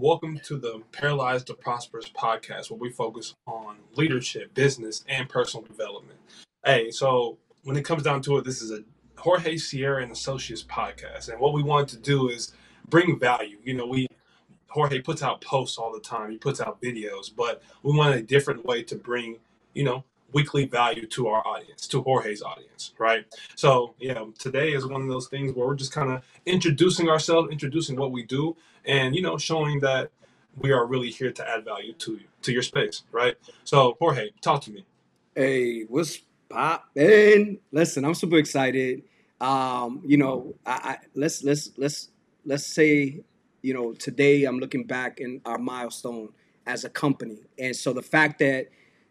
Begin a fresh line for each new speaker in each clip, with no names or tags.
Welcome to the Paralyzed to Prosperous podcast, where we focus on leadership, business, and personal development. Hey, so when it comes down to it, this is a Jorge Sierra and Associates podcast, and what we want to do is bring value. You know, we Jorge puts out posts all the time. He puts out videos, but we want a different way to bring, you know, weekly value to our audience, to Jorge's audience, right? So, yeah, today is one of those things where we're just kind of introducing ourselves, introducing what we do, and you know, showing that we are really here to add value to you, to your space, right? So, Jorge, talk to me.
Hey, what's poppin'? Listen, I'm super excited. Um, you know, I, I let's let's let's let's say, you know, today I'm looking back in our milestone as a company, and so the fact that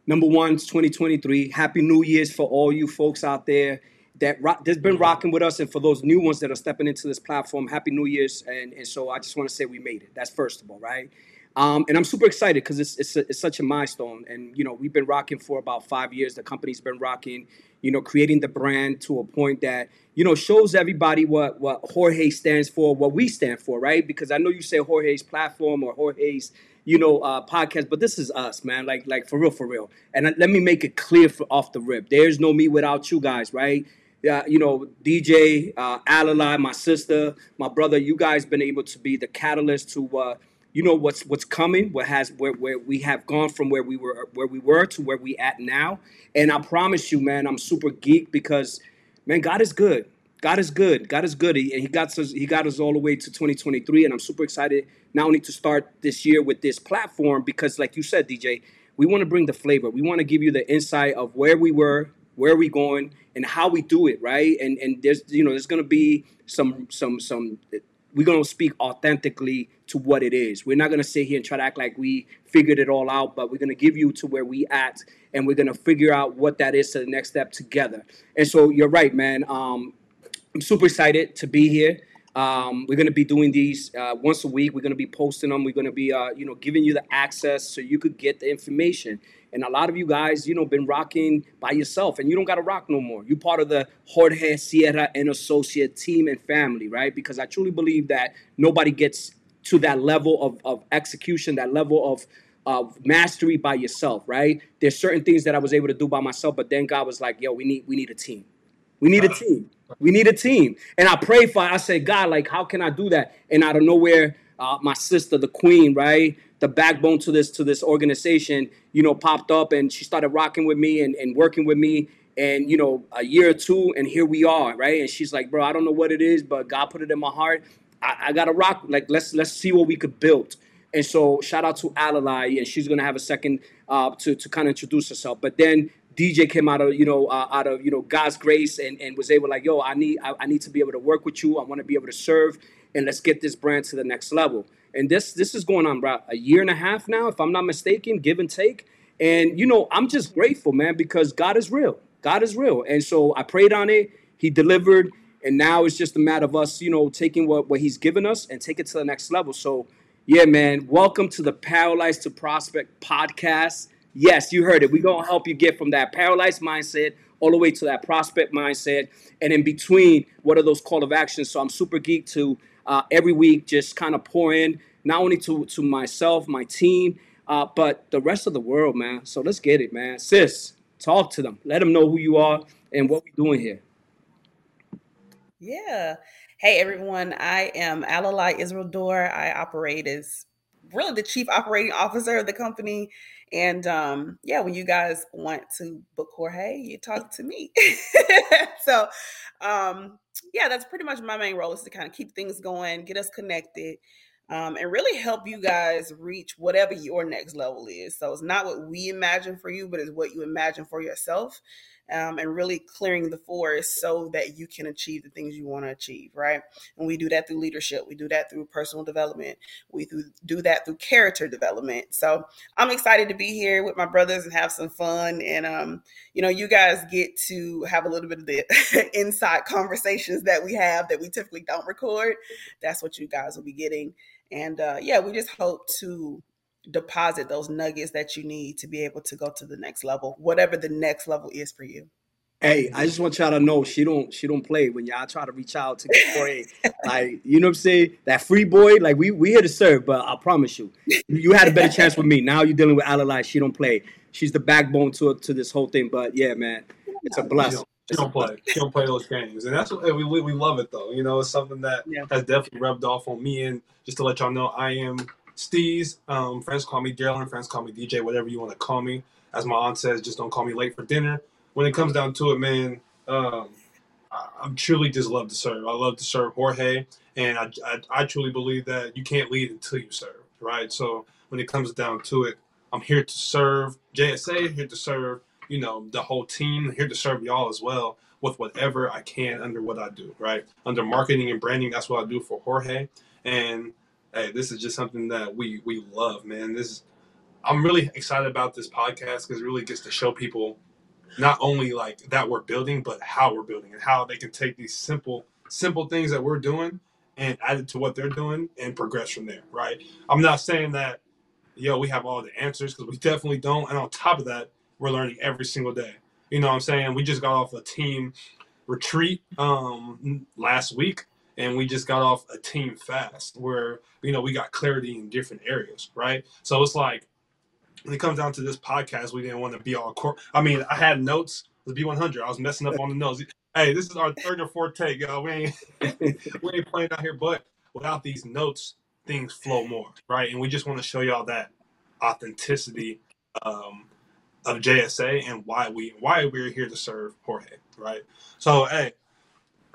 number one, it's 2023. Happy New Year's for all you folks out there that rock, that's been rocking with us, and for those new ones that are stepping into this platform, Happy New Year's! And and so I just want to say we made it. That's first of all, right? Um, and I'm super excited because it's it's, a, it's such a milestone. And you know, we've been rocking for about five years. The company's been rocking. You know, creating the brand to a point that you know shows everybody what what Jorge stands for, what we stand for, right? Because I know you say Jorge's platform or Jorge's you know, uh, podcast, but this is us, man. Like, like for real, for real. And let me make it clear for off the rip. There's no me without you guys, right? Yeah, you know, DJ, uh, Alalai, my sister, my brother. You guys been able to be the catalyst to, uh, you know, what's what's coming, what has where where we have gone from where we were where we were to where we at now. And I promise you, man, I'm super geek because, man, God is good. God is good. God is good. He, he got us. He got us all the way to 2023, and I'm super excited not only to start this year with this platform because, like you said, DJ, we want to bring the flavor. We want to give you the insight of where we were, where we going, and how we do it. Right? And and there's you know there's gonna be some some some. We're gonna speak authentically to what it is. We're not gonna sit here and try to act like we figured it all out, but we're gonna give you to where we at, and we're gonna figure out what that is to the next step together. And so you're right, man. Um, I'm super excited to be here. Um, we're going to be doing these uh, once a week. We're going to be posting them. We're going to be, uh, you know, giving you the access so you could get the information. And a lot of you guys, you know, been rocking by yourself, and you don't got to rock no more. You're part of the Jorge Sierra and Associate team and family, right? Because I truly believe that nobody gets to that level of, of execution, that level of of mastery by yourself, right? There's certain things that I was able to do by myself, but then God was like, "Yo, we need we need a team. We need a team." We need a team. And I pray for, I say, God, like, how can I do that? And out of nowhere, uh, my sister, the queen, right? The backbone to this to this organization, you know, popped up and she started rocking with me and, and working with me. And, you know, a year or two, and here we are, right? And she's like, bro, I don't know what it is, but God put it in my heart. I, I gotta rock. Like, let's let's see what we could build. And so shout out to Alalai, and she's gonna have a second uh, to to kind of introduce herself. But then DJ came out of you know uh, out of you know God's grace and, and was able like yo I need I, I need to be able to work with you. I want to be able to serve and let's get this brand to the next level. And this this is going on about a year and a half now if I'm not mistaken give and take. And you know I'm just grateful man because God is real. God is real. And so I prayed on it. He delivered. And now it's just a matter of us you know taking what what he's given us and take it to the next level. So yeah man welcome to the Paralyzed to Prosperous podcast Yes, you heard it. We're going to help you get from that paralyzed mindset all the way to that prospect mindset. And in between, what are those call of actions? So I'm super geek to uh, every week just kind of pour in, not only to, to myself, my team, uh, but the rest of the world, man. So let's get it, man. Sis, talk to them. Let them know who you are and what we're doing here.
Yeah. Hey, everyone. I am Alalai Israel Dor. I operate as really the chief operating officer of the company. And um, yeah, when you guys want to book Jorge, you talk to me. so um, yeah, that's pretty much my main role is to kind of keep things going, get us connected, um, and really help you guys reach whatever your next level is. So it's not what we imagine for you, but it's what you imagine for yourself um, and really clearing the forest so that you can achieve the things you want to achieve, right? And we do that through leadership. We do that through personal development. We do that through character development. So I'm excited to be here with my brothers and have some fun. And, um, you know, you guys get to have a little bit of the inside conversations that we have that we typically don't record. That's what you guys will be getting. And uh, yeah, we just hope to deposit those nuggets that you need to be able to go to the next level, whatever the next level is for you.
Hey, I just want y'all to know she don't she don't play when y'all try to reach out to get Jorge. like, you know what I'm saying? That free boy, like we we here to serve, but I promise you, you had a better chance with me. Now you're dealing with Alalai. She don't play. She's the backbone to to this whole thing. But yeah, man, it's a
She
blessing.
don't, she don't play. She don't play those games, and that's what we we we love it though. You know, it's something that
Yeah.
has definitely rubbed off on me. And just to let y'all know, I am Steez. Um, friends call me Dylan. Friends call me DJ. Whatever you want to call me. As my aunt says, just don't call me late for dinner. When it comes down to it, man, um, I, I'm truly just love to serve. I love to serve Jorge, and I, I I truly believe that you can't lead until you serve, right? So when it comes down to it, I'm here to serve JSA, here to serve you know the whole team, here to serve y'all as well with whatever I can under what I do, right? Under marketing and branding, that's what I do for Jorge, and hey, this is just something that we we love, man. This is I'm really excited about this podcast because it really gets to show people not only like that we're building, but how we're building and how they can take these simple, simple things that we're doing and add it to what they're doing and progress from there, right? I'm not saying that, yo, we have all the answers because we definitely don't. And on top of that, we're learning every single day. You know what I'm saying? We just got off a team retreat um last week and we just got off a team fast where you know we got clarity in different areas right so it's like when it comes down to this podcast, we didn't want to be all cor- I mean, I had notes. The B100. I was messing up on the notes. Hey, this is our third or fourth take, yo. We ain't we ain't playing out here, but without these notes, things flow more, right? And we just want to show y'all that authenticity um, of JSA and why we why we're here to serve Jorge, right? So, hey,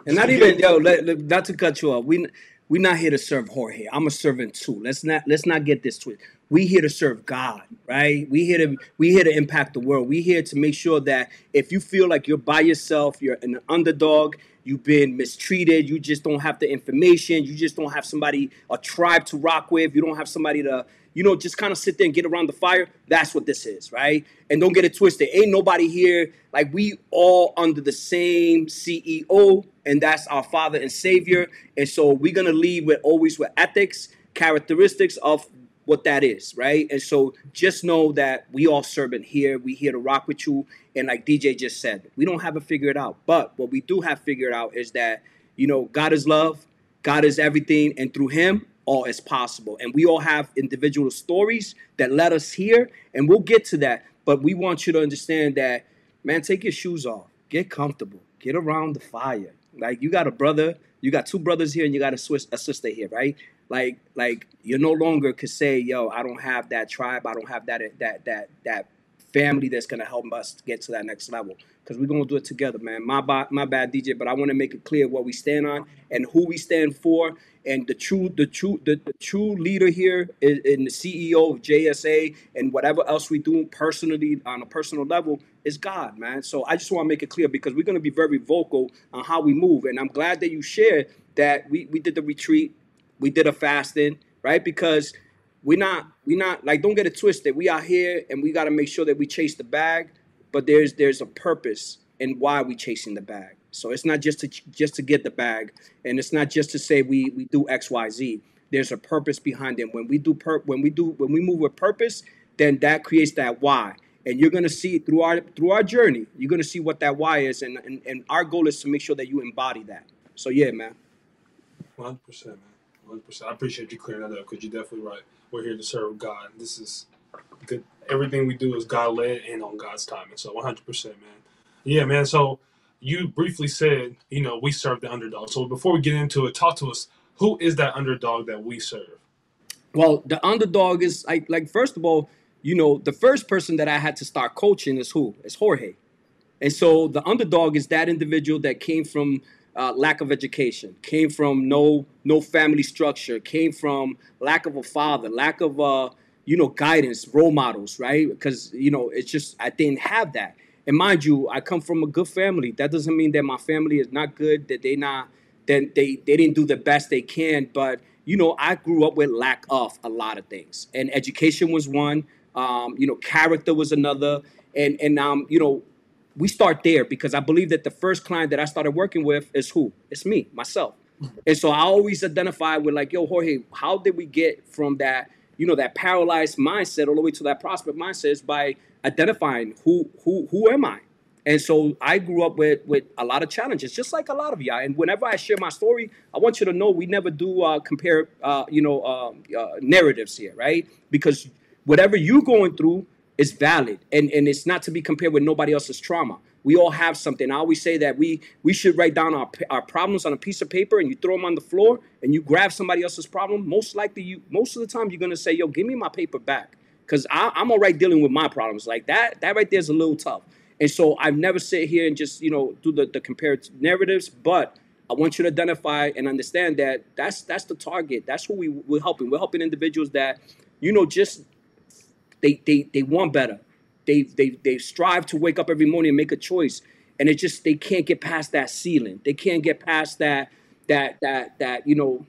And not even yo, let, let- not to cut you off. We we not here to serve Jorge. I'm a servant too. Let's not let's not get this twisted. We here to serve God, right? We here to we here to impact the world. We here to make sure that if you feel like you're by yourself, you're an underdog, you've been mistreated, you just don't have the information, you just don't have somebody a tribe to rock with, you don't have somebody to you know, just kind of sit there and get around the fire. That's what this is, right? And don't get it twisted. Ain't nobody here like we all under the same CEO, and that's our Father and Savior. And so we're gonna lead with always with ethics, characteristics of what that is, right? And so just know that we all servant here. We here to rock with you. And like DJ just said, we don't have it figured out. But what we do have figured out is that, you know, God is love, God is everything, and through him, all is possible. And we all have individual stories that led us here, and we'll get to that. But we want you to understand that, man, take your shoes off, get comfortable, get around the fire. Like you got a brother, you got two brothers here, and you got a, Swiss, a sister here, right? Like, like you no longer could say, "Yo, I don't have that tribe, I don't have that that that that family that's gonna help us get to that next level." Because we're gonna do it together, man. My bad, my bad, DJ, but I want to make it clear what we stand on and who we stand for and the true the true the, the true leader here is in the CEO of JSA and whatever else we do personally on a personal level is God, man. So I just want to make it clear because we're going to be very vocal on how we move, and I'm glad that you shared that we we did the retreat, we did a fasting, right? Because we're not we not like don't get it twisted. We are here and we got to make sure that we chase the bag, but there's there's a purpose and why we chasing the bag. So it's not just to just to get the bag, and it's not just to say we we do X Y Z. There's a purpose behind it. When we do per when we do when we move with purpose, then that creates that why. And you're gonna see through our through our journey, you're gonna see what that why is, and and, and our goal is to make sure that you embody that. So yeah, man.
One hundred percent, man. One hundred percent. I appreciate you clearing that up because you're definitely right. We're here to serve God. This is good. Everything we do is God led and on God's timing. So one hundred percent, man. Yeah, man. So you briefly said, you know, we serve the underdog. So before we get into it, talk to us. Who is that underdog that we serve?
Well, the underdog is like like first of all, you know, the first person that I had to start coaching is who? It's Jorge. And so the underdog is that individual that came from uh, lack of education, came from no no family structure, came from lack of a father, lack of uh, you know guidance, role models, right? Because you know it's just I didn't have that. And mind you, I come from a good family. That doesn't mean that my family is not good, that they not then they they didn't do the best they can. But you know, I grew up with lack of a lot of things, and education was one. Um, you know, character was another, and and um, you know, we start there because I believe that the first client that I started working with is who? It's me, myself. And so I always identify with like, yo, Jorge, how did we get from that, you know, that paralyzed mindset all the way to that prospect mindset is by identifying who who who am I? And so I grew up with with a lot of challenges, just like a lot of y'all. And whenever I share my story, I want you to know we never do uh, compare, uh, you know, um, uh, narratives here, right? Because whatever you're going through is valid, and and it's not to be compared with nobody else's trauma. We all have something. I always say that we we should write down our our problems on a piece of paper and you throw them on the floor and you grab somebody else's problem. Most likely, you most of the time you're gonna say, "Yo, give me my paper back," because I'm all right dealing with my problems. Like that that right there is a little tough. And so I've never sit here and just, you know, do the, the comparative narratives, but I want you to identify and understand that that's that's the target. That's who we, we're helping. We're helping individuals that, you know, just they they they want better. They they they strive to wake up every morning and make a choice. And it just they can't get past that ceiling. They can't get past that that that that, you know,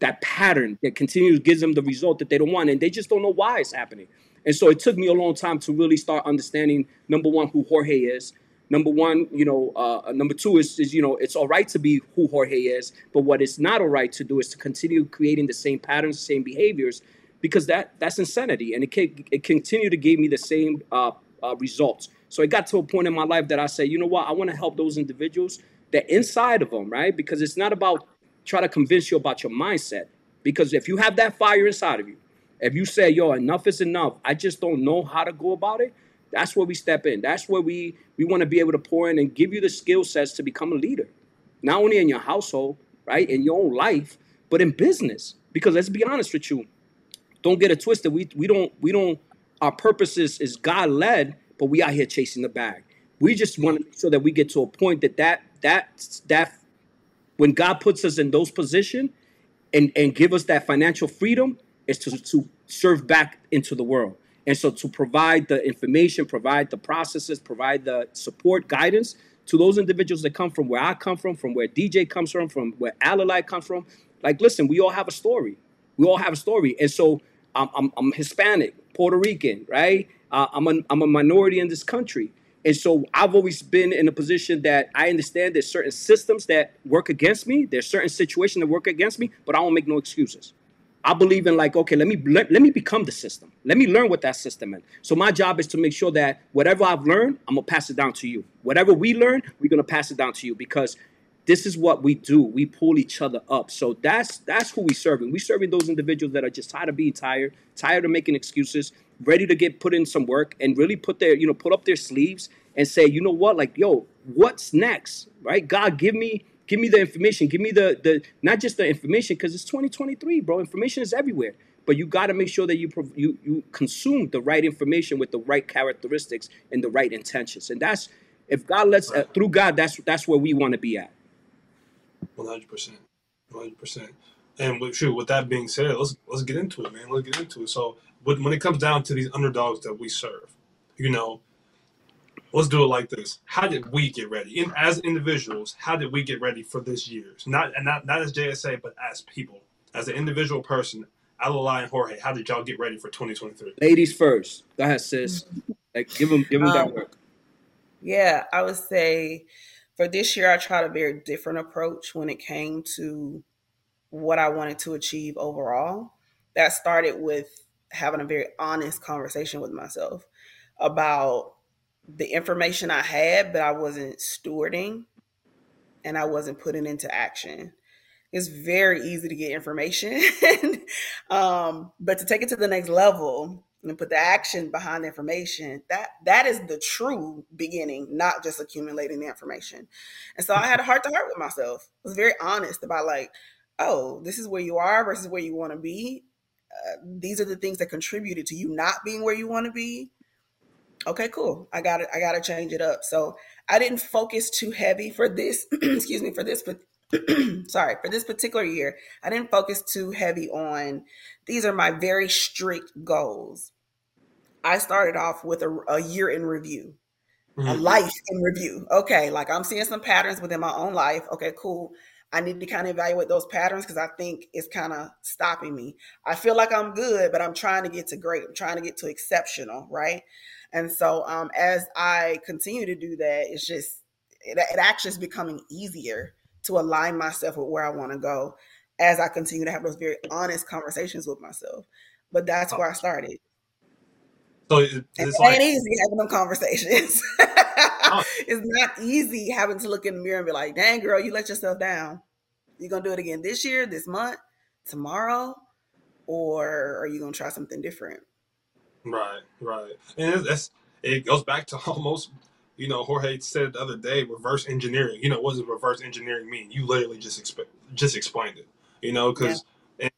that pattern that continues gives them the result that they don't want. And they just don't know why it's happening. And so it took me a long time to really start understanding number one who Jorge is. Number one, you know, uh, number two is, is you know it's all right to be who Jorge is, but what it's not all right to do is to continue creating the same patterns, the same behaviors, because that that's insanity, and it can, it continued to give me the same uh, uh, results. So it got to a point in my life that I said, you know what, I want to help those individuals that inside of them, right? Because it's not about trying to convince you about your mindset. Because if you have that fire inside of you, if you say, yo, enough is enough, I just don't know how to go about it, that's where we step in. That's where we we want to be able to pour in and give you the skill sets to become a leader. Not only in your household, right, in your own life, but in business. Because let's be honest with you, don't get it twisted. We we don't we don't our purpose is, is God led, but we out here chasing the bag. We just want to make sure that we get to a point that that that that when God puts us in those positions and and give us that financial freedom, is to, to serve back into the world. And so to provide the information, provide the processes, provide the support, guidance to those individuals that come from where I come from, from where DJ comes from, from where Alalai comes from. Like, listen, we all have a story. We all have a story. And so I'm, I'm, I'm Hispanic, Puerto Rican, right? Uh, I'm, a, I'm a minority in this country. And so I've always been in a position that I understand there's certain systems that work against me. There's certain situations that work against me, but I don't make no excuses. I believe in like, okay, let me let, let me become the system. Let me learn what that system is. So my job is to make sure that whatever I've learned, I'm gonna pass it down to you. Whatever we learn, we're gonna pass it down to you because this is what we do. We pull each other up. So that's that's who we serving. We serving those individuals that are just tired of being tired, tired of making excuses, ready to get put in some work and really put their, you know, put up their sleeves and say, you know what, like, yo, what's next? Right? God, give me Give me the information. Give me the the not just the information because it's 2023, bro. Information is everywhere. But you got to make sure that you you you consume the right information with the right characteristics and the right intentions. And that's if God lets uh, through God, that's that's where we want to be at.
One hundred percent, one hundred percent. And with, shoot, with that being said, let's let's get into it, man. Let's get into it. So, when, when it comes down to these underdogs that we serve, you know, let's do it like this. How did we get ready? In, as individuals, how did we get ready for this year? Not and not not as JSA, but as people, as an individual person. Alalai and Jorge, how did y'all get ready for 2023?
Ladies first. Go ahead, sis. Like, give them give them um, that work.
Yeah, I would say for this year, I tried a very different approach when it came to what I wanted to achieve overall. That started with having a very honest conversation with myself about the information I had, but I wasn't stewarding and I wasn't putting into action. It's very easy to get information, um, but to take it to the next level and put the action behind the information, that that is the true beginning, not just accumulating the information. And so I had a heart to heart with myself. I was very honest about like, oh, this is where you are versus where you want to be. Uh, these are the things that contributed to you not being where you want to be okay, cool. I got it. I got to change it up. So I didn't focus too heavy for this. excuse me for this, but sorry for this particular year. I didn't focus too heavy on these are my very strict goals. I started off with a, a year in review, mm-hmm. a life in review. Okay, like I'm seeing some patterns within my own life. Okay, cool. I need to kind of evaluate those patterns because I think it's kind of stopping me. I feel like I'm good, but I'm trying to get to great. I'm trying to get to exceptional, right? And so um, as I continue to do that, it's just it, it actually is becoming easier to align myself with where I want to go as I continue to have those very honest conversations with myself. But that's where I started.
So it's
it like, easy having them conversations. it's not easy having to look in the mirror and be like, dang girl, you let yourself down. You're gonna do it again this year, this month, tomorrow, or are you gonna try something different?
Right, right. And that's it goes back to almost you know, Jorge said the other day, reverse engineering. You know, what does reverse engineering mean? You literally just exp- just explained it. You know, because yeah.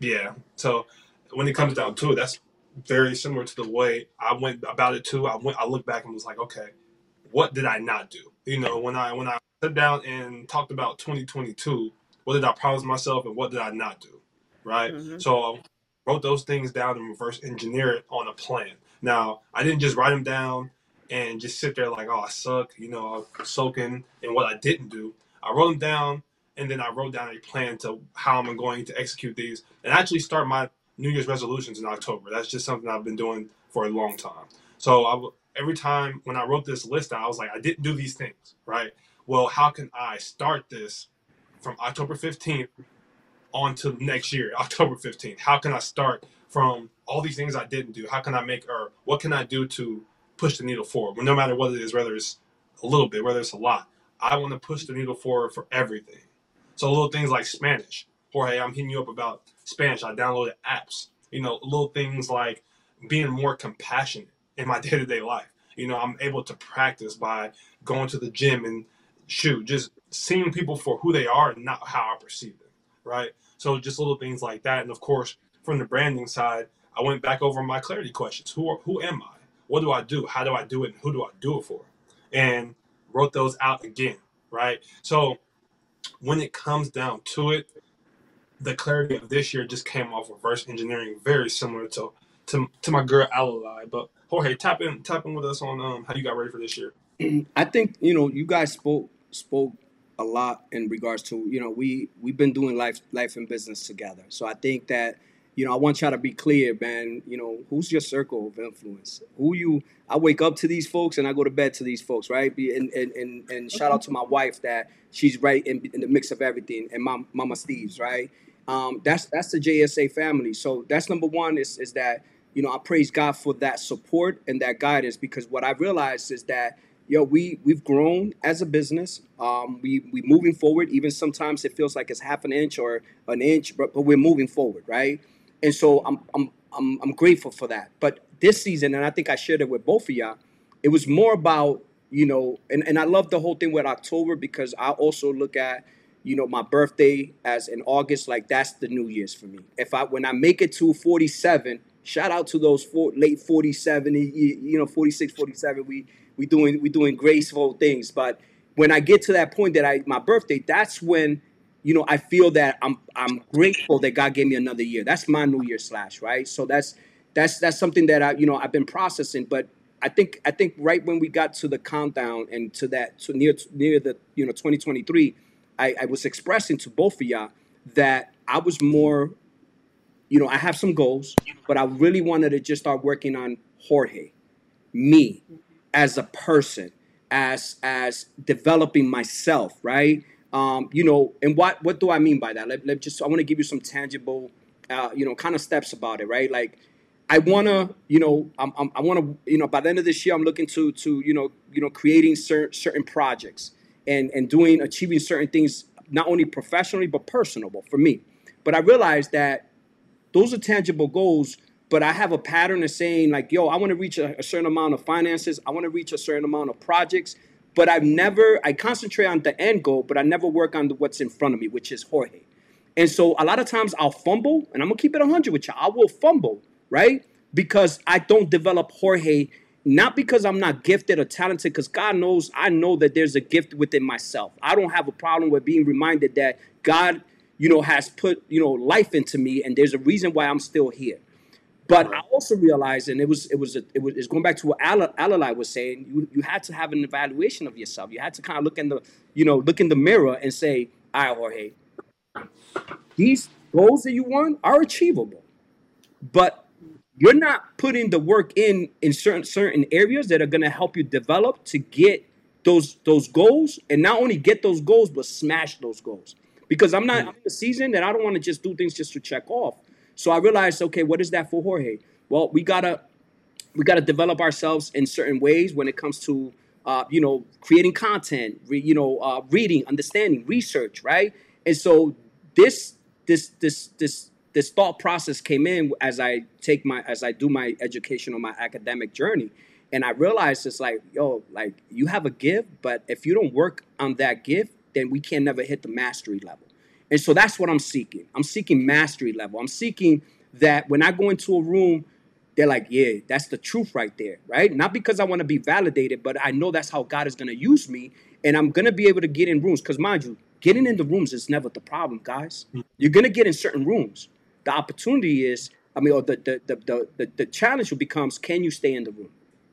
yeah. So when it comes down to it, that's very similar to the way I went about it too. I went, I looked back and was like, okay, what did I not do? You know, when I when I sat down and talked about 2022, what did I promise myself and what did I not do? Right. Mm-hmm. So I wrote those things down and reverse engineer it on a plan. Now I didn't just write them down and just sit there like, oh, I suck, you know, soaking in what I didn't do. I wrote them down, and then I wrote down a plan to how I'm going to execute these, and actually start my New Year's resolutions in October. That's just something I've been doing for a long time. So I, every time when I wrote this list, I was like, I didn't do these things, right? Well, how can I start this from October 15th on to next year, October 15th? How can I start from all these things I didn't do? How can I make, or what can I do to push the needle forward, no matter what it is, whether it's a little bit, whether it's a lot. I want to push the needle forward for everything. So little things like Spanish. Jorge, I'm hitting you up about Spanish. I downloaded apps. You know, little things like being more compassionate in my day to day life. You know, I'm able to practice by going to the gym and shoot, just seeing people for who they are and not how I perceive them. Right. So just little things like that. And of course, from the branding side, I went back over my clarity questions. Who are, who am I? what do I do? How do I do it? And who do I do it for? And wrote those out again, right? So when it comes down to it, the clarity of this year just came off reverse engineering, very similar to to, to my girl Alalai. But Jorge, tap in tap in with us on um, how you got ready for this year.
I think you know you guys spoke spoke a lot in regards to you know we we've been doing life life and business together. So I think that you know, I want y'all to be clear, man. You know, who's your circle of influence? Who you? I wake up to these folks and I go to bed to these folks, right? And and and, and shout out to my wife that she's right in, in the mix of everything, and my Mama Steve's, right? Um, that's that's the JSA family. So that's number one is is that you know I praise God for that support and that guidance because what I realized is that yo we we've grown as a business. Um, we we moving forward. Even sometimes it feels like it's half an inch or an inch, but, but we're moving forward, right? and so I'm I'm I'm I'm grateful for that. But this season, and I think I shared it with both of y'all, it was more about you know, and and I love the whole thing with October because I also look at you know my birthday as in August, like that's the New Year's for me. If I when I make it to 47, shout out to those four, late 47, you, know 46, 47, we we doing we doing graceful things, but when I get to that point that I my birthday, that's when you know, I feel that I'm I'm grateful that God gave me another year. That's my New Year slash, right? So that's that's that's something that I you know I've been processing. But I think I think right when we got to the countdown and to that to near near the you know 2023, I, I was expressing to both of y'all that I was more, you know, I have some goals, but I really wanted to just start working on Jorge, me, as a person, as as developing myself, right? Um, you know, and what what do I mean by that? Let, let just I want to give you some tangible, uh, you know, kind of steps about it, right? Like, I wanna, you know, I'm, I'm, i want to, you know, by the end of this year, I'm looking to to you know, you know, creating certain certain projects and and doing achieving certain things not only professionally but personable for me. But I realized that those are tangible goals. But I have a pattern of saying like, yo, I want to reach a, a certain amount of finances. I want to reach a certain amount of projects but I've never I concentrate on the end goal, but I never work on the, what's in front of me, which is Jorge. And so a lot of times I'll fumble, and I'm gonna keep it 100 with you. I will fumble, right? Because I don't develop Jorge, not because I'm not gifted or talented, because God knows I know that there's a gift within myself. I don't have a problem with being reminded that God, you know, has put you know life into me, and there's a reason why I'm still here. But I also realized, and it was it was a, it was it's going back to what Alalai was saying. You you had to have an evaluation of yourself. You had to kind of look in the you know look in the mirror and say, "All right, Jorge, these goals that you want are achievable, but you're not putting the work in in certain certain areas that are going to help you develop to get those those goals, and not only get those goals, but smash those goals. Because I'm not I'm in the season that I don't want to just do things just to check off. So I realized, okay, what is that for Jorge? Well, we gotta we got to develop ourselves in certain ways when it comes to uh, you know creating content re, you know uh, reading understanding research right and so this this this this this thought process came in as i take my as i do my education on my academic journey and i realized it's like yo like you have a gift but if you don't work on that gift then we can never hit the mastery level and so that's what i'm seeking i'm seeking mastery level i'm seeking that when i go into a room they're like, yeah, that's the truth right there, right? Not because I want to be validated, but I know that's how God is going to use me, and I'm going to be able to get in rooms. Because mind you, getting in the rooms is never the problem, guys. Mm. You're going to get in certain rooms. The opportunity is, I mean, or the the, the the the the challenge becomes, can you stay in the room?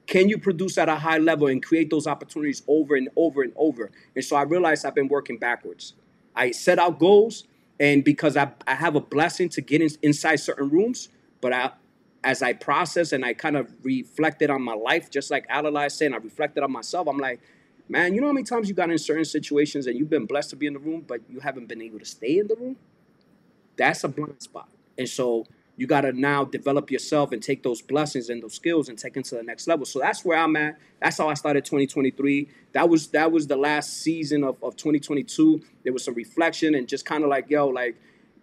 Can you produce at a high level and create those opportunities over and over and over? And so I realized I've been working backwards. I set out goals, and because I, I have a blessing to get in, inside certain rooms, but I as I process and I kind of reflected on my life, just like Alalai saying, I reflected on myself. I'm like, man, you know how many times you got in certain situations and you've been blessed to be in the room, but you haven't been able to stay in the room? That's a blind spot. And so you got to now develop yourself and take those blessings and those skills and take them to the next level. So that's where I'm at. That's how I started 2023. That was that was the last season of, of 2022. There was some reflection and just kind of like, yo, like,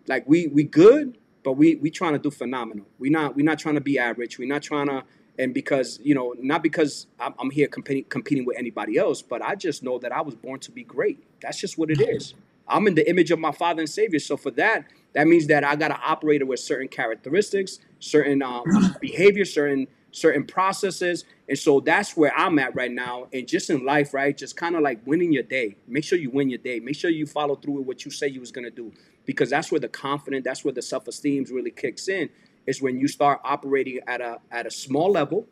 like we we good, but we we trying to do phenomenal. We not we not trying to be average. We're not trying to and because you know not because I'm, I'm here competing competing with anybody else, but I just know that I was born to be great. That's just what it is. I'm in the image of my Father and Savior. So for that, that means that I got to operate with certain characteristics, certain um, behavior, certain certain processes. And so that's where I'm at right now. And just in life, right? Just kind of like winning your day. Make sure you win your day. Make sure you follow through with what you say you was gonna do because that's where the confidence, that's where the self esteem really kicks in. Is when you start operating at a at a small level,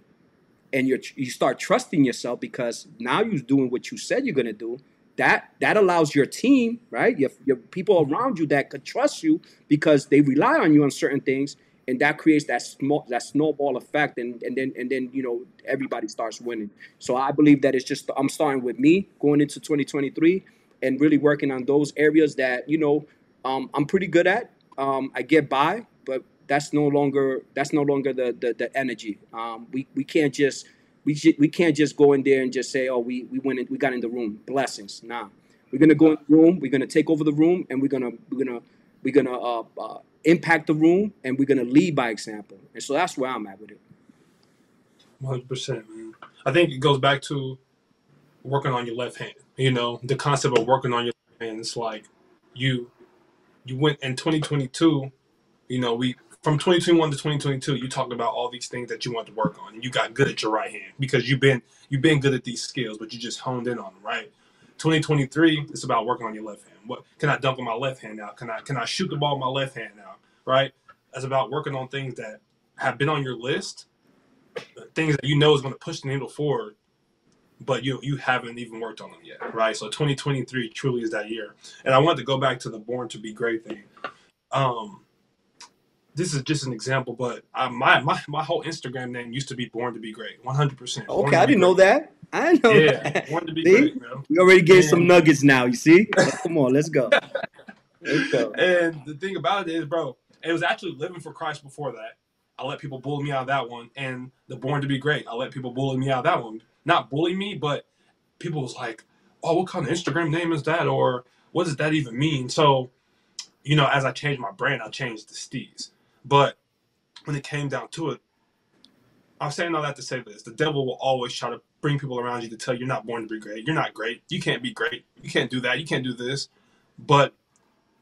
and you you start trusting yourself because now you're doing what you said you're gonna do. That that allows your team, right? Your your people around you that could trust you because they rely on you on certain things, and that creates that small that snowball effect, and and then and then you know everybody starts winning. So I believe that it's just I'm starting with me going into 2023 and really working on those areas that you know um, I'm pretty good at. Um, I get by, but that's no longer that's no longer the the, the energy. Um, we we can't just we we can't just go in there and just say, oh, we we went in, we got in the room. Blessings. Nah, we're gonna go in the room. We're gonna take over the room, and we're gonna we're gonna we're gonna uh, uh, impact the room, and we're gonna lead by example. And so that's where I'm at with it.
One hundred percent, man. I think it goes back to working on your left hand. You know, the concept of working on your left hand. It's like you you went in 2022, you know, we from 2021 to 2022, you talked about all these things that you want to work on, and you got good at your right hand because you've been you've been good at these skills, but you just honed in on them, right? 2023, it's about working on your left hand. What can I dunk on my left hand now? Can I can I shoot the ball with my left hand now? Right? It's about working on things that have been on your list, things that you know is going to push the needle forward but you you haven't even worked on them yet, right? So 2023 truly is that year. And I want to go back to the Born to Be Great thing. Um, this is just an example, but I, my my my whole Instagram name used to be Born to Be Great, 100. percent
Okay, I didn't know that. I know. Yeah, that. Born to Be see? Great, man. We already gave some nuggets now. You see? Come on, let's go.
Let's go. And the thing about it is, bro, it was actually living for Christ before that. I let people bully me out of that one, and the Born to Be Great. I let people bully me out of that one not bully me, but people was like, "Oh, what kind of Instagram name is that?" or "What does that even mean?" So, you know, as I changed my brand, I changed the Steez. But when it came down to it, I'm saying all that to say this: the devil will always try to bring people around you to tell you you're not born to be great. You're not great. You can't be great. You can't do that. You can't do this. But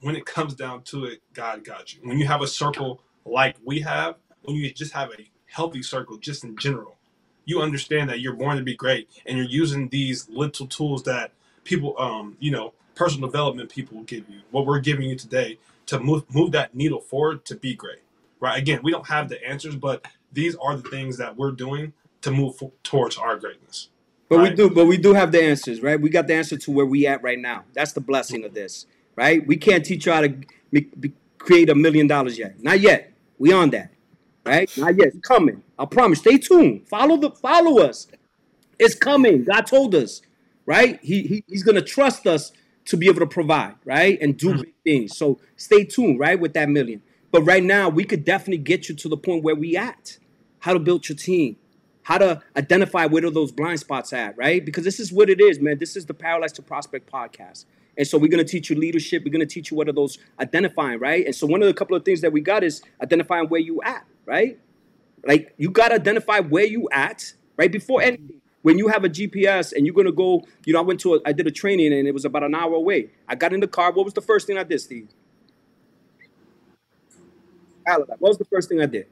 when it comes down to it, God got you. When you have a circle like we have, when you just have a healthy circle, just in general, you understand that you're born to be great and you're using these little tools that people um you know personal development people will give you what we're giving you today to move move that needle forward to be great right again we don't have the answers but these are the things that we're doing to move towards our greatness
but right? we do but we do have the answers right we got the answer to where we at right now that's the blessing of this right we can't teach you how to make, create a million dollars yet not yet we on that right? Not yet. It's coming. I promise. Stay tuned. Follow the follow us. It's coming. God told us, right? He, he he's gonna trust us to be able to provide, right? And do hmm. big things. So stay tuned, right, with that million. But right now, we could definitely get you to the point where we at. How to build your team, how to identify where are those blind spots at, right? Because this is what it is, man. This is the Paralyzed to Prosperous podcast. And so we're to teach you leadership. We're to teach you what are those identifying, right? And so one of the couple of things that we got is identifying where you at, right? Like you got to identify where you at, right? Before anything. When you have a GPS and you're to go, you know, I went to, a, I did a training and it was about an hour away. I got in the car. What was the first thing I did, Steve? What was the first thing I did?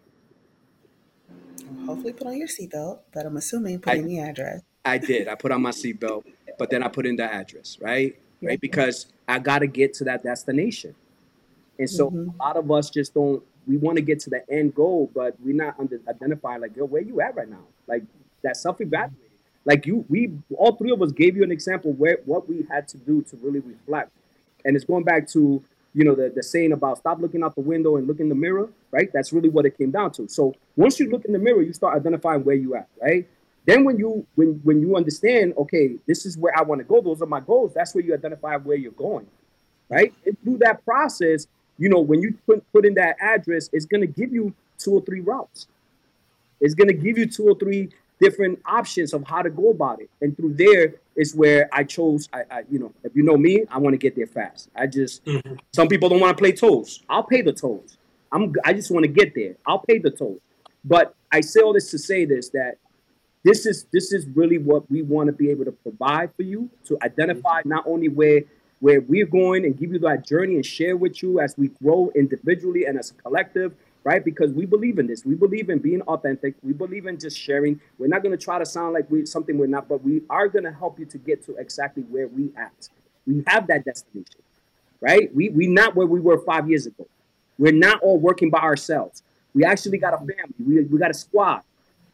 Hopefully, put on your seatbelt, but I'm assuming put I, in the address.
I did. I put on my seatbelt, but then I put in the address, right? Right, because I got to get to that destination, and so mm-hmm. a lot of us just don't. We want to get to the end goal, but we're not under, identifying like, yo, where you at right now? Like that self evaluating. Like you, we all three of us gave you an example where what we had to do to really reflect, and it's going back to you know, the, the saying about stop looking out the window and look in the mirror, right? That's really what it came down to. So once you look in the mirror, you start identifying where you at, right? Then when you when when you understand, okay, this is where I want to go, those are my goals, that's where you identify where you're going. Right? And through that process, you know, when you put, put in that address, it's gonna give you two or three routes. It's gonna give you two or three different options of how to go about it. And through there is where I chose. I, I you know, if you know me, I want to get there fast. I just mm-hmm. some people don't want to play tolls. I'll pay the tolls. I'm. I just want to get there. I'll pay the tolls. But I say all this to say this that this is this is really what we want to be able to provide for you to identify mm-hmm. not only where where we're going and give you that journey and share with you as we grow individually and as a collective right? Because we believe in this. We believe in being authentic. We believe in just sharing. We're not going to try to sound like we something we're not, but we are going to help you to get to exactly where we at. We have that destination, right? We we not where we were five years ago. We're not all working by ourselves. We actually got a family. We, we got a squad,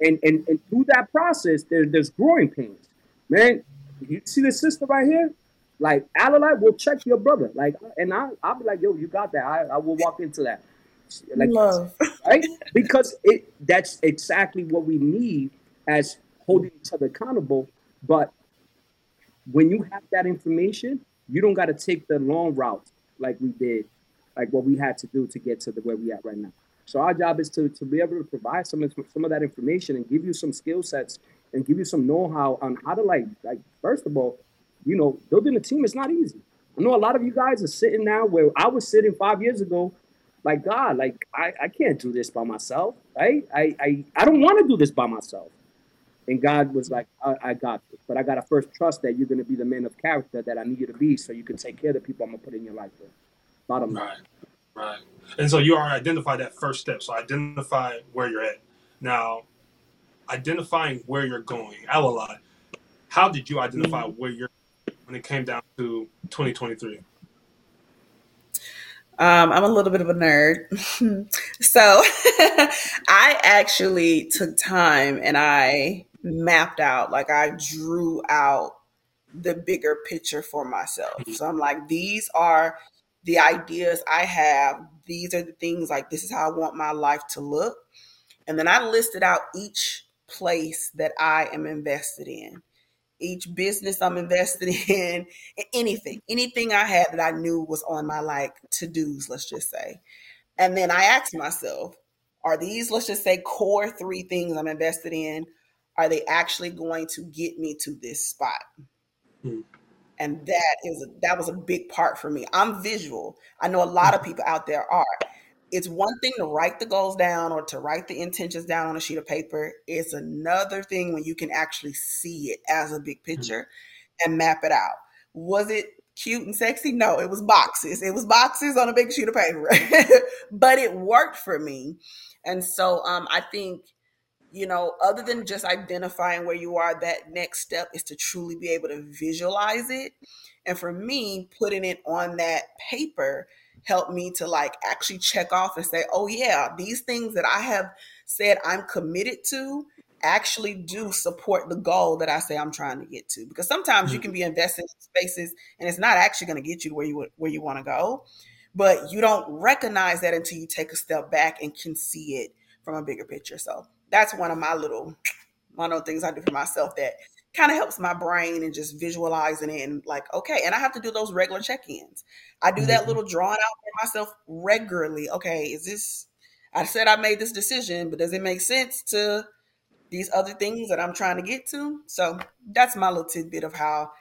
and and and through that process, there, there's growing pains, man. You see this sister right here? Like Alalai will check your brother. Like, and I, I'll be like, yo, you got that. I, I will walk into that like love, right? Because it that's exactly what we need as holding each other accountable. But when you have that information, you don't got to take the long route like we did, like what we had to do to get to the where we at right now. So our job is to, to be able to provide some some of that information and give you some skill sets and give you some know-how on how to like like first of all, you know, building a team is not easy. I know a lot of you guys are sitting now where I was sitting five years ago like God, like I, I can't do this by myself, right? I, I, I don't want to do this by myself. And God was like, I, I got this, but I gotta first trust that you're gonna be the man of character that I need you to be, so you can take care of the people I'm gonna put in your life. With.
Bottom line. Right, right. And so you already identify that first step. So identify where you're at. Now, identifying where you're going. Alalai, how did you identify mm-hmm. where you're when it came down to 2023?
Um, I'm a little bit of a nerd. so I actually took time and I mapped out, like, I drew out the bigger picture for myself. Mm-hmm. So I'm like, these are the ideas I have. These are the things, like, this is how I want my life to look. And then I listed out each place that I am invested in each business I'm invested in, anything, anything I had that I knew was on my like to dos, let's just say. And then I asked myself, are these, let's just say, core three things I'm invested in, are they actually going to get me to this spot? Hmm. And that is a, that was a big part for me. I'm visual. I know a lot of hmm. people out there are it's one thing to write the goals down or to write the intentions down on a sheet of paper. It's another thing when you can actually see it as a big mm-hmm. picture mm-hmm. and map it out. Was it cute and sexy? No, it was boxes. It was boxes on a big sheet of paper, but it worked for me. And so um, I think, you know, other than just identifying where you are, that next step is to truly be able to visualize it. And for me, putting it on that paper helped me to like actually check off and say, oh, yeah, these things that I have said I'm committed to actually do support the goal that I say I'm trying to get to. Because sometimes mm-hmm. you can be invested in spaces and it's not actually going to get you where you where you want to go, but you don't recognize that until you take a step back and can see it from a bigger picture. So that's one of my little one of the things I do for myself that kind of helps my brain and just visualizing it and like, okay, and I have to do those regular check-ins. I do that mm-hmm. little drawing out for myself regularly. Okay, is this I said I made this decision, but does it make sense to these other things that I'm trying to get to. So that's my little tidbit of how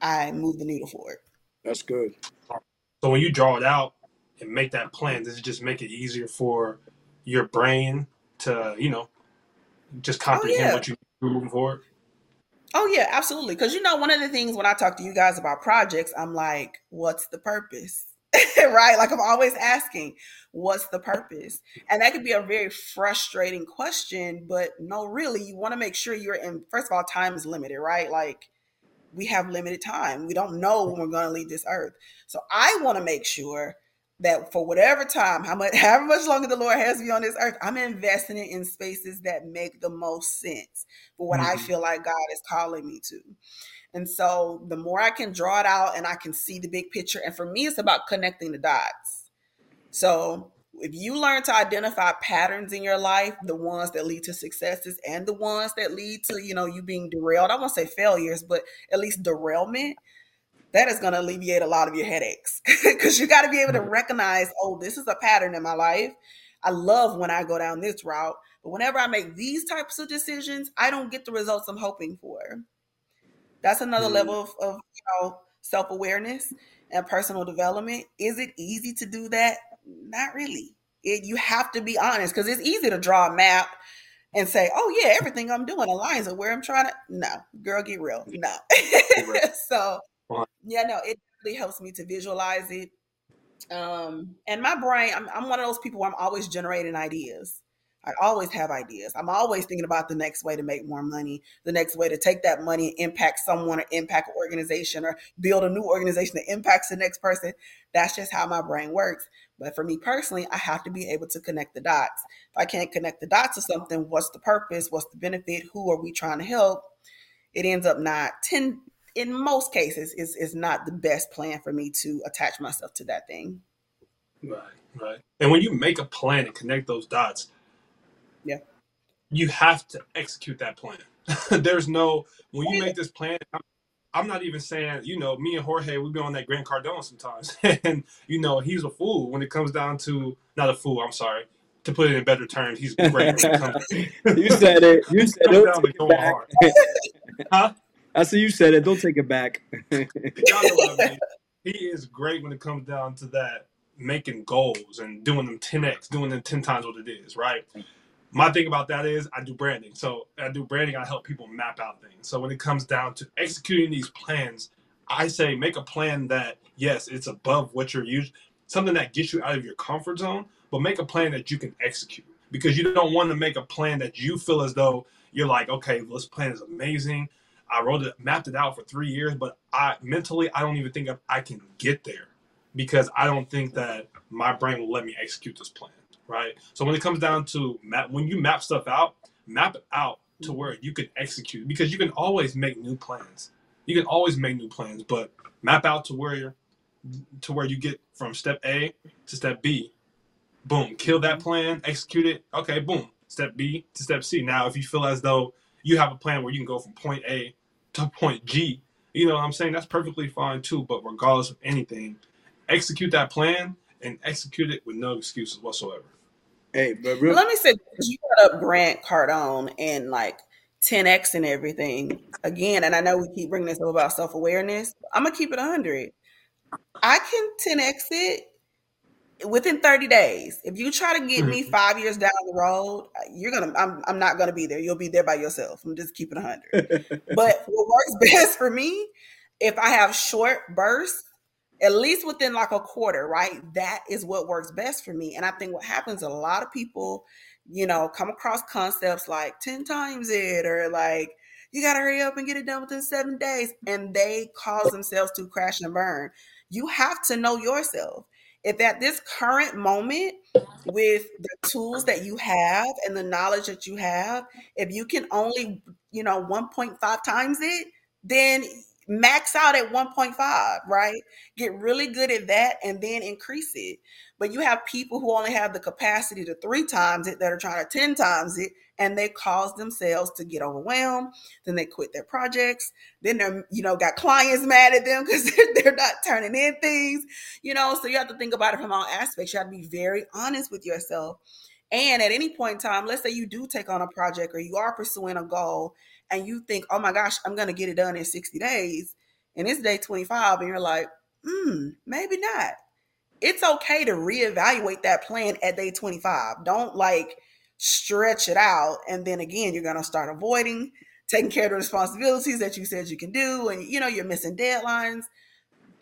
I move the needle forward.
That's good.
So when you draw it out and make that plan, does it just make it easier for your brain to, you know, just comprehend
Oh, yeah.
what you're moving forward?
Oh yeah, absolutely. Because you know, one of the things when I talk to you guys about projects, I'm like, what's the purpose? right? Like I'm always asking, what's the purpose? And that could be a very frustrating question, but no, really, you want to make sure you're in first of all, time is limited, right? Like we have limited time. We don't know when we're going to leave this earth. So I want to make sure that for whatever time, how much however much longer the Lord has me on this earth, I'm investing it in spaces that make the most sense for what I
Mhm.
feel like God is calling me to. And so the more I can draw it out and I can see the big picture, and for me, it's about connecting the dots. So if you learn to identify patterns in your life, the ones that lead to successes and the ones that lead to, you know, you being derailed, I won't say failures, but at least derailment, that is going to alleviate a lot of your headaches because you got to be able to recognize, oh, this is a pattern in my life. I love when I go down this route, but whenever I make these types of decisions, I don't get the results I'm hoping for. That's another
Mhm.
level of, of you know self awareness and personal development. Is it easy to do that? Not really. It, you have to be honest because it's easy to draw a map and say, "Oh yeah, everything I'm doing aligns with where I'm trying to." No, girl, get real. No. So Yeah, no, it really helps me to visualize it. Um, and my brain, I'm, I'm one of those people where I'm always generating ideas. I always have ideas. I'm always thinking about the next way to make more money, the next way to take that money and impact someone or impact an organization or build a new organization that impacts the next person. That's just how my brain works. But for me personally, I have to be able to connect the dots. If I can't connect the dots to something, what's the purpose? What's the benefit? Who are we trying to help? It ends up not 10 in most cases is is not the best plan for me to attach myself to that thing.
Right, right. And when you make a plan and connect those dots,
Yeah.
you have to execute that plan. There's no when you make this plan. I'm, I'm not even saying you know me and Jorge we be on that Grant Cardone sometimes, and you know he's a fool when it comes down to not a fool. I'm sorry to put it in better terms. He's great when it comes,
you said it. You said it.
down
Don't
to
take it
going hard. Huh?
I see you said it. Don't take it back.
He is great when it comes down to that making goals and doing them 10x, doing them 10 times what it is, right? My thing about that is I do branding. So I do branding, I help people map out things. So when it comes down to executing these plans, I say make a plan that, yes, it's above what you're used, something that gets you out of your comfort zone, but make a plan that you can execute. Because you don't want to make a plan that you feel as though you're like, okay, this plan is amazing. I wrote it, mapped it out for three years, but I mentally, I don't even think I can get there because I don't think that my brain will let me execute this plan, right? So when it comes down to map, when you map stuff out, map it out to mm-hmm. where you can execute because you can always make new plans. You can always make new plans, but map out to where you're, to where you get from step A to step B. Boom, kill that mm-hmm. plan, execute it. Okay, boom, step B to step C. Now, if you feel as though you have a plan where you can go from point A to point G, you know what I'm saying? That's perfectly fine too. But regardless of anything, execute that plan and execute it with no excuses whatsoever.
Hey, but
But
real,
let me say, this, you brought up Grant Cardone and like 10x and everything again. And I know we keep bringing this up about self awareness. I'm gonna keep it 100. I can 10x it within 30 days. If you try to get me mm-hmm. five years down the road, uh, you're gonna. I'm. I'm not gonna be there. You'll be there by yourself. I'm just keeping a 100. But what works best for me, if I have short bursts, at least within like a quarter, right? That is what works best for me. And I think what happens, a lot of people, you know, come across concepts like 10 times it or like, you got to hurry up and get it done within seven days. And they cause themselves to crash and burn. You have to know yourself. If at this current moment, with the tools that you have and the knowledge that you have, if you can only, you know, 1.5 times it, then max out at 1.5, right? Get really good at that and then increase it. But you have people who only have the capacity to three times it that are trying to 10 times it and they cause themselves to get overwhelmed. Then they quit their projects. Then they're, you know, got clients mad at them because they're not turning in things, you know. So you have to think about it from all aspects. You have to be very honest with yourself And at any point in time, let's say you do take on a project or you are pursuing a goal and you think, oh my gosh, I'm going to get it done in 60 days. And it's day 25. And you're like, hmm, maybe not. It's okay to reevaluate that plan at day 25. Don't like stretch it out. And then again, you're going to start avoiding taking care of the responsibilities that you said you can do. And, you know, you're missing deadlines.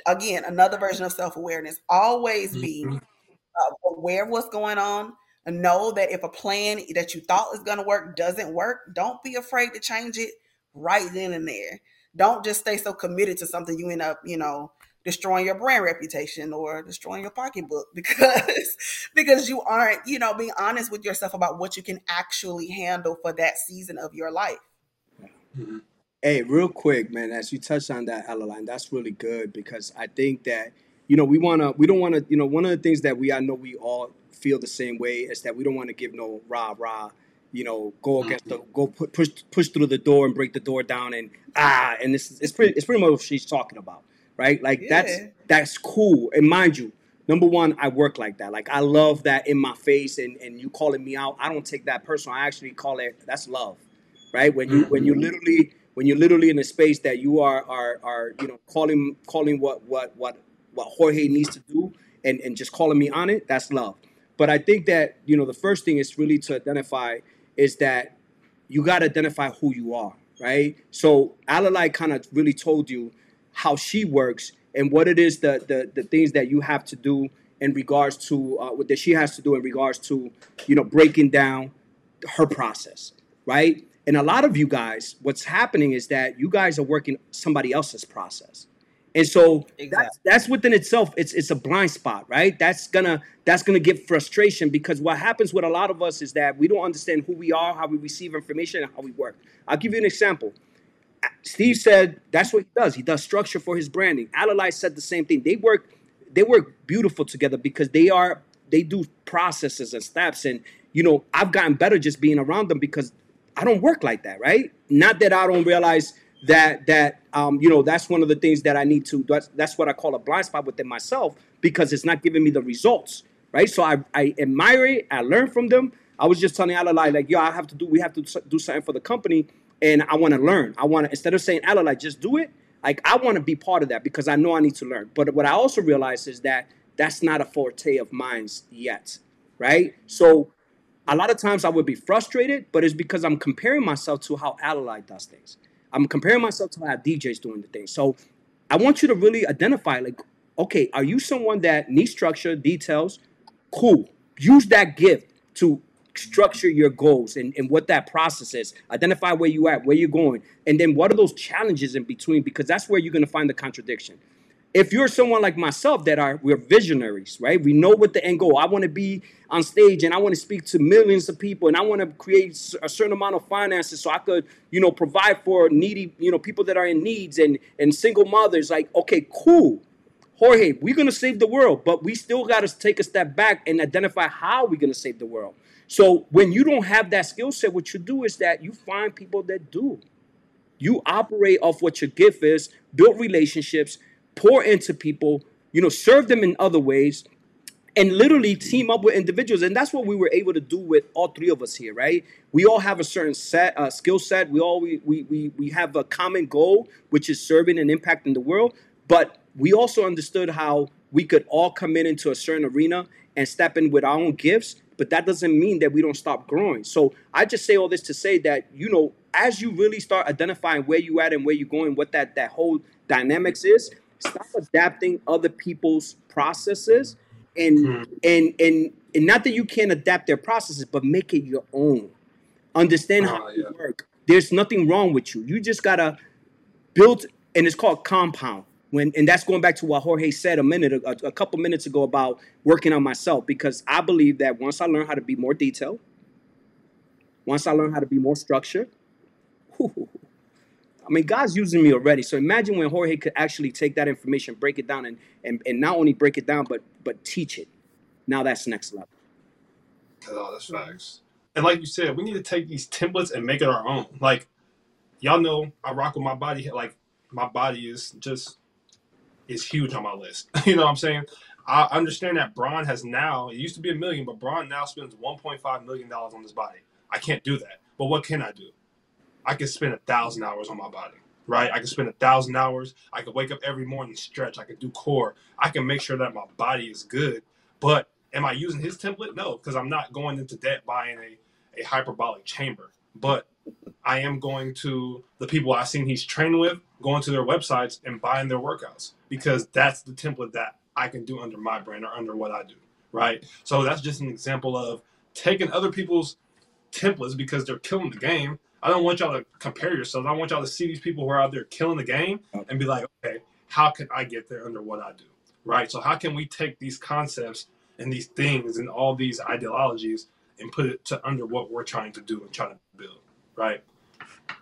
Again, another version of self awareness. Always be uh, aware of what's going on know that if a plan that you thought was going to work doesn't work, don't be afraid to change it right then and there. Don't just stay so committed to something you end up, you know, destroying your brand reputation or destroying your pocketbook because because you aren't, you know, being honest with yourself about what you can actually handle for that season of your life.
Mm-hmm. Hey, real quick, man, as you touched on that, Adeline, that's really good because I think that you know we want to we don't want to you know one of the things that we I know we all feel the same way is that we don't want to give no rah rah you know, go against the go put, push push through the door and break the door down and ah, and this is, it's pretty it's pretty much what she's talking about, right? Like yeah. that's that's cool. And mind you, number one, I work like that. Like I love that in my face, and and you calling me out, I don't take that personal. I actually call it that's love, right? When you mm-hmm. when you mm-hmm. literally when you're literally in a space that you are are are you know calling calling what what what what Jorge needs to do and and just calling me on it, that's love. But I think that you know the first thing is really to identify is that you got to identify who you are, right? So Alalai kind of really told you how she works and what it is the the the things that you have to do in regards to uh, what that she has to do in regards to you know breaking down her process, right? And a lot of you guys, what's happening is that you guys are working somebody else's process. And so exactly. that's that's within itself, it's it's a blind spot, right? That's gonna that's gonna give frustration because what happens with a lot of us is that we don't understand who we are, how we receive information, and how we work. I'll give you an example. Steve said that's what he does. He does structure for his branding. Alalai said the same thing. They work they work beautiful together because they are they do processes and steps and you know I've gotten better just being around them because I don't work like that, right? Not that I don't realize that that um, you know that's one of the things that I need to that's, that's what I call a blind spot within myself because it's not giving me the results right? So I, I admire it. I learn from them. I was just telling Alalai like yo I have to do we have to do something for the company and I want to learn. I want to instead of saying Alalai just do it like I want to be part of that because I know I need to learn. But what I also realize is that that's not a forte of mine yet right? So a lot of times I would be frustrated but it's because I'm comparing myself to how Alalai does things I'm comparing myself to how DJ's doing the thing. So I want you to really identify like, okay, are you someone that needs structure, details? Cool. Use that gift to structure your goals and, and what that process is. Identify where you at, where you're going, and then what are those challenges in between, because that's where you're gonna find the contradiction if you're someone like myself that are we're visionaries right? We know what the end goal. I want to be on stage and i want to speak to millions of people and i want to create a certain amount of finances so i could you know provide for needy you know people that are in needs and and single mothers. Like okay cool. Jorge we're going to save the world but we still got to take a step back and identify how we're going to save the world. So when you don't have that skill set what you do is that you find people that do. You operate off what your gift is build relationships pour into people, you know, serve them in other ways, and literally team up with individuals. And that's what we were able to do with all three of us here, right? We all have a certain set uh, skill set. We all we, we we we have a common goal, which is serving and impacting the world. But we also understood how we could all come in into a certain arena and step in with our own gifts. But that doesn't mean that we don't stop growing. So I just say all this to say that you know, as you really start identifying where you at and where you're going, what that that whole dynamics is, stop adapting other people's processes and mm. and and and not that you can't adapt their processes but make it your own understand how uh, yeah. work there's nothing wrong with you you just gotta build and it's called compound when and that's going back to what jorge said a minute a, a couple minutes ago about working on myself because i believe that once i learn how to be more detailed once i learn how to be more structured whew, I mean, God's using me already. So imagine when Jorge could actually take that information, break it down, and and, and not only break it down, but but teach it. Now that's next level.
Oh, that's facts. And like you said, we need to take these templates and make it our own. Like, y'all know, I rock with my body. Like, my body is just is huge on my list. you know what I'm saying? I understand that Bron has now, it used to be a million, but Bron now spends $1.5 million on his body. I can't do that. But what can I do? I can spend a thousand hours on my body, right? I can spend a thousand hours. I can wake up every morning, stretch. I can do core. I can make sure that my body is good. But am I using his template? No, because I'm not going into debt buying a, a hyperbolic chamber. But I am going to the people I've seen he's training with, going to their websites and buying their workouts because that's the template that I can do under my brand or under what I do, right? So that's just an example of taking other people's templates because they're killing the game. I don't want y'all to compare yourselves. I want y'all to see these people who are out there killing the game and be like, okay, how can I get there under what I do, right? So how can we take these concepts and these things and all these ideologies and put it to under what we're trying to do and trying to build, right?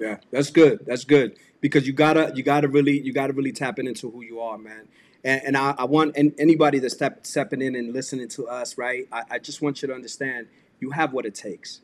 Yeah, that's good. That's good because you gotta you gotta really you gotta really tap into who you are, man. And, and I, I want and anybody that's step, stepping in and listening to us, right? I, I just want you to understand you have what it takes.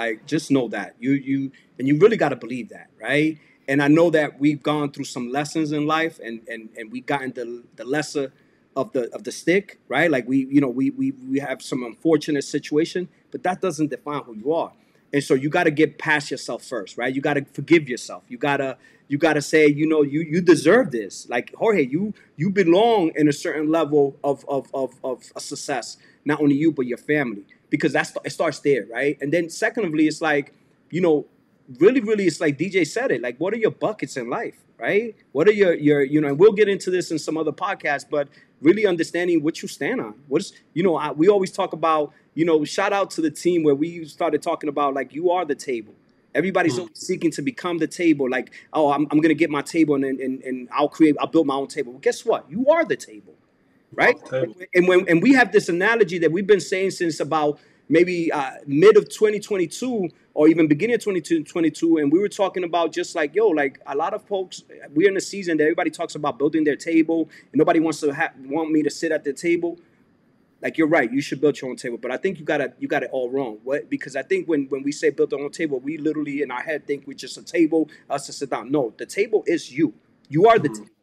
Like just know that you you and you really got to believe that, right? And I know that we've gone through some lessons in life, and and and we've gotten the the lesser of the of the stick, right? Like we you know we we we have some unfortunate situation, but that doesn't define who you are. And so you got to get past yourself first, right? You got to forgive yourself. You gotta you gotta say, you know, you you deserve this. Like Jorge, you you belong in a certain level of of of, of success, not only you but your family, because that's it starts there, right? And then secondly, it's like, you know, really, really, it's like DJ said it. Like, what are your buckets in life, right? What are your your you know? And we'll get into this in some other podcasts, but really understanding what you stand on. What's you know, I, we always talk about you know, shout out to the team where we started talking about like you are the table. Everybody's mm. seeking to become the table. Like, oh, I'm, I'm gonna get my table and, and and I'll create, I'll build my own table. Well, guess what? You are the table, right? And when and we have this analogy that we've been saying since about maybe uh, mid of 2022 or even beginning of 2022 and we were talking about just like yo like a lot of folks we're in a season that everybody talks about building their table and nobody wants to ha- want me to sit at the table. Like you're right you should build your own table but i think you got it you got it all wrong. What because i think when when we say build our own table we literally in our head think we're just a table us to sit down. No the table is you. You are the mm-hmm. table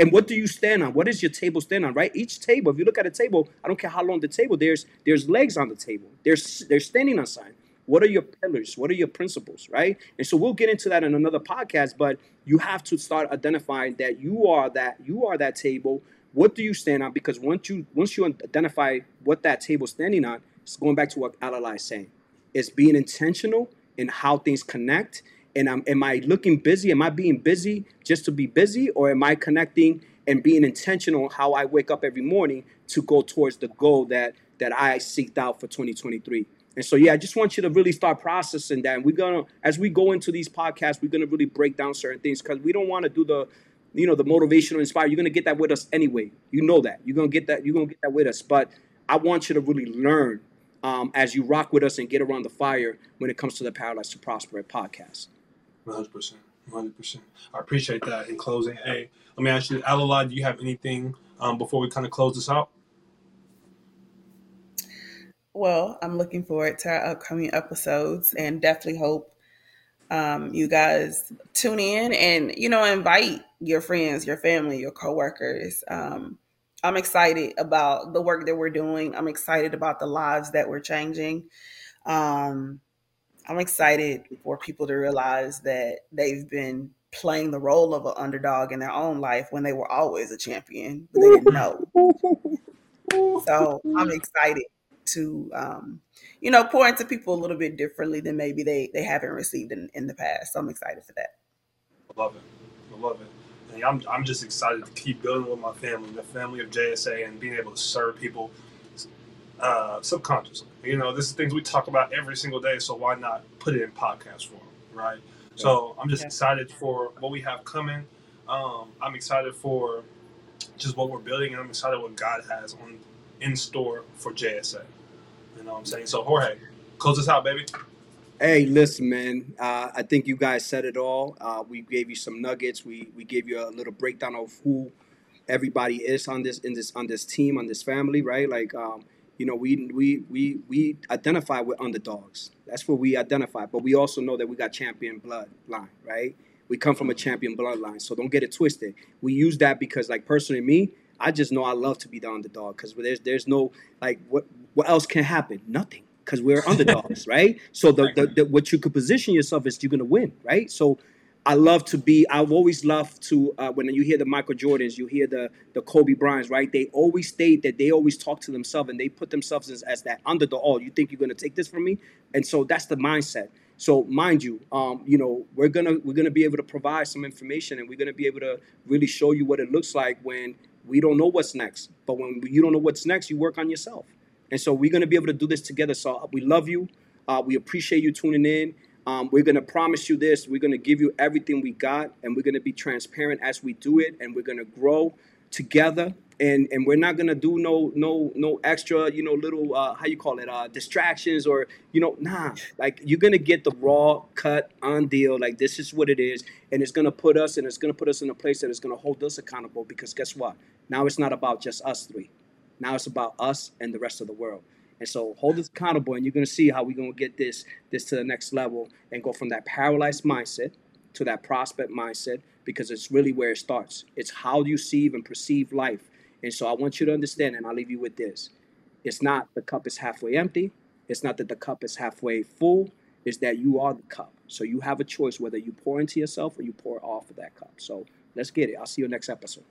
and what do you stand on What is your table stand on right each table if you look at a table i don't care how long the table there's there's legs on the table there's they're standing on sign what are your pillars what are your principles right and so we'll get into that in another podcast but you have to start identifying that you are that you are that table what do you stand on? Because once you once you identify what that table's standing on, it's going back to what Alala is saying. It's being intentional in how things connect. And I'm, am I looking busy? Am I being busy just to be busy, or am I connecting and being intentional how I wake up every morning to go towards the goal that that I seeked out for 2023? And so, yeah, I just want you to really start processing that. And we're gonna, as we go into these podcasts, we're gonna really break down certain things because we don't want to do the you know, the motivational inspire. You're gonna get that with us anyway. You know that. You're gonna get that. You're gonna get that with us. But I want you to really learn um, as you rock with us and get around the fire when it comes to the Paralyzed to Prosper podcast.
100 percent, 100 percent. I appreciate that. In closing, hey, let me ask you, Alala, do you have anything um, before we kind of close this out?
Well, I'm looking forward to our upcoming episodes and definitely hope um, you guys tune in and you know invite your friends, your family, your coworkers. Um, I'm excited about the work that we're doing. I'm excited about the lives that we're changing. Um, I'm excited for people to realize that they've been playing the role of an underdog in their own life when they were always a champion, but they didn't know. So I'm excited to um, you know pour into people a little bit differently than maybe they they haven't received in, in the past. So I'm excited for that.
I love it. I love it. And I'm I'm just excited to keep building with my family, the family of JSA, and being able to serve people uh, subconsciously. You know, this is things we talk about every single day, so why not put it in podcast form, right? Yeah. So I'm just yeah. excited for what we have coming. Um, I'm excited for just what we're building, and I'm excited what God has on in store for JSA. You know what I'm saying? So Jorge, close this out, baby.
Hey, listen, man. Uh, I think you guys said it all. Uh, we gave you some nuggets. We we gave you a little breakdown of who everybody is on this in this on this team on this family, right? Like, um, you know, we we we we identify with underdogs. That's what we identify. But we also know that we got champion bloodline, right? We come from a champion bloodline, so don't get it twisted. We use that because, like, personally, me, I just know I love to be the underdog because there's there's no like what what else can happen? Nothing because we're underdogs, right? So the, the, the what you could position yourself is you're gonna win, right? So I love to be. I've always loved to uh, when you hear the Michael Jordans, you hear the the Kobe Bryants, right? They always state that they always talk to themselves and they put themselves as, as that underdog. Oh, you think you're gonna take this from me? And so that's the mindset. So mind you, um, you know we're gonna we're gonna be able to provide some information and we're gonna be able to really show you what it looks like when we don't know what's next. But when you don't know what's next, you work on yourself. And so we're gonna be able to do this together. So uh, we love you. Uh, we appreciate you tuning in. Um, we're going to promise you this. We're going to give you everything we got, and we're going to be transparent as we do it, and we're going to grow together. And, and we're not gonna do no no no extra you know little uh, how you call it uh, distractions or you know nah. Like you're gonna get the raw cut on deal. Like this is what it is. And it's gonna put us and it's gonna put us in a place that is gonna hold us accountable because guess what? Now it's not about just us three. Now it's about us and the rest of the world and so hold us accountable, and you're going to see how we're going to get this this to the next level and go from that paralyzed mindset to that prospect mindset because it's really where it starts. It's how you see and perceive life. And so I want you to understand, and I'll leave you with this. It's not the cup is halfway empty. It's not that the cup is halfway full. It's that you are the cup. So you have a choice whether you pour into yourself or you pour off of that cup. So let's get it. I'll see you next episode.